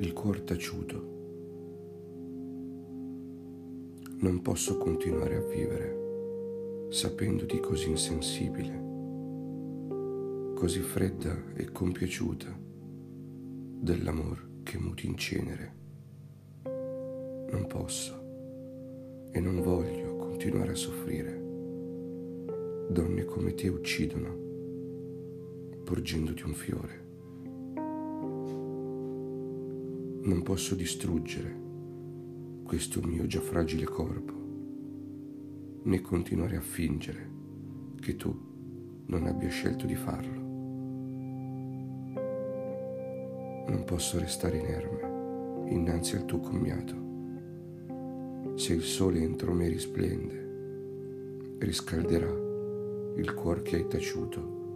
il cuor taciuto. Non posso continuare a vivere sapendoti così insensibile, così fredda e compiaciuta dell'amor che muti in cenere. Non posso e non voglio continuare a soffrire. Donne come te uccidono, porgendoti un fiore. Non posso distruggere questo mio già fragile corpo, né continuare a fingere che tu non abbia scelto di farlo. Non posso restare inerme innanzi al tuo commiato. Se il sole entro me risplende, riscalderà il cuor che hai taciuto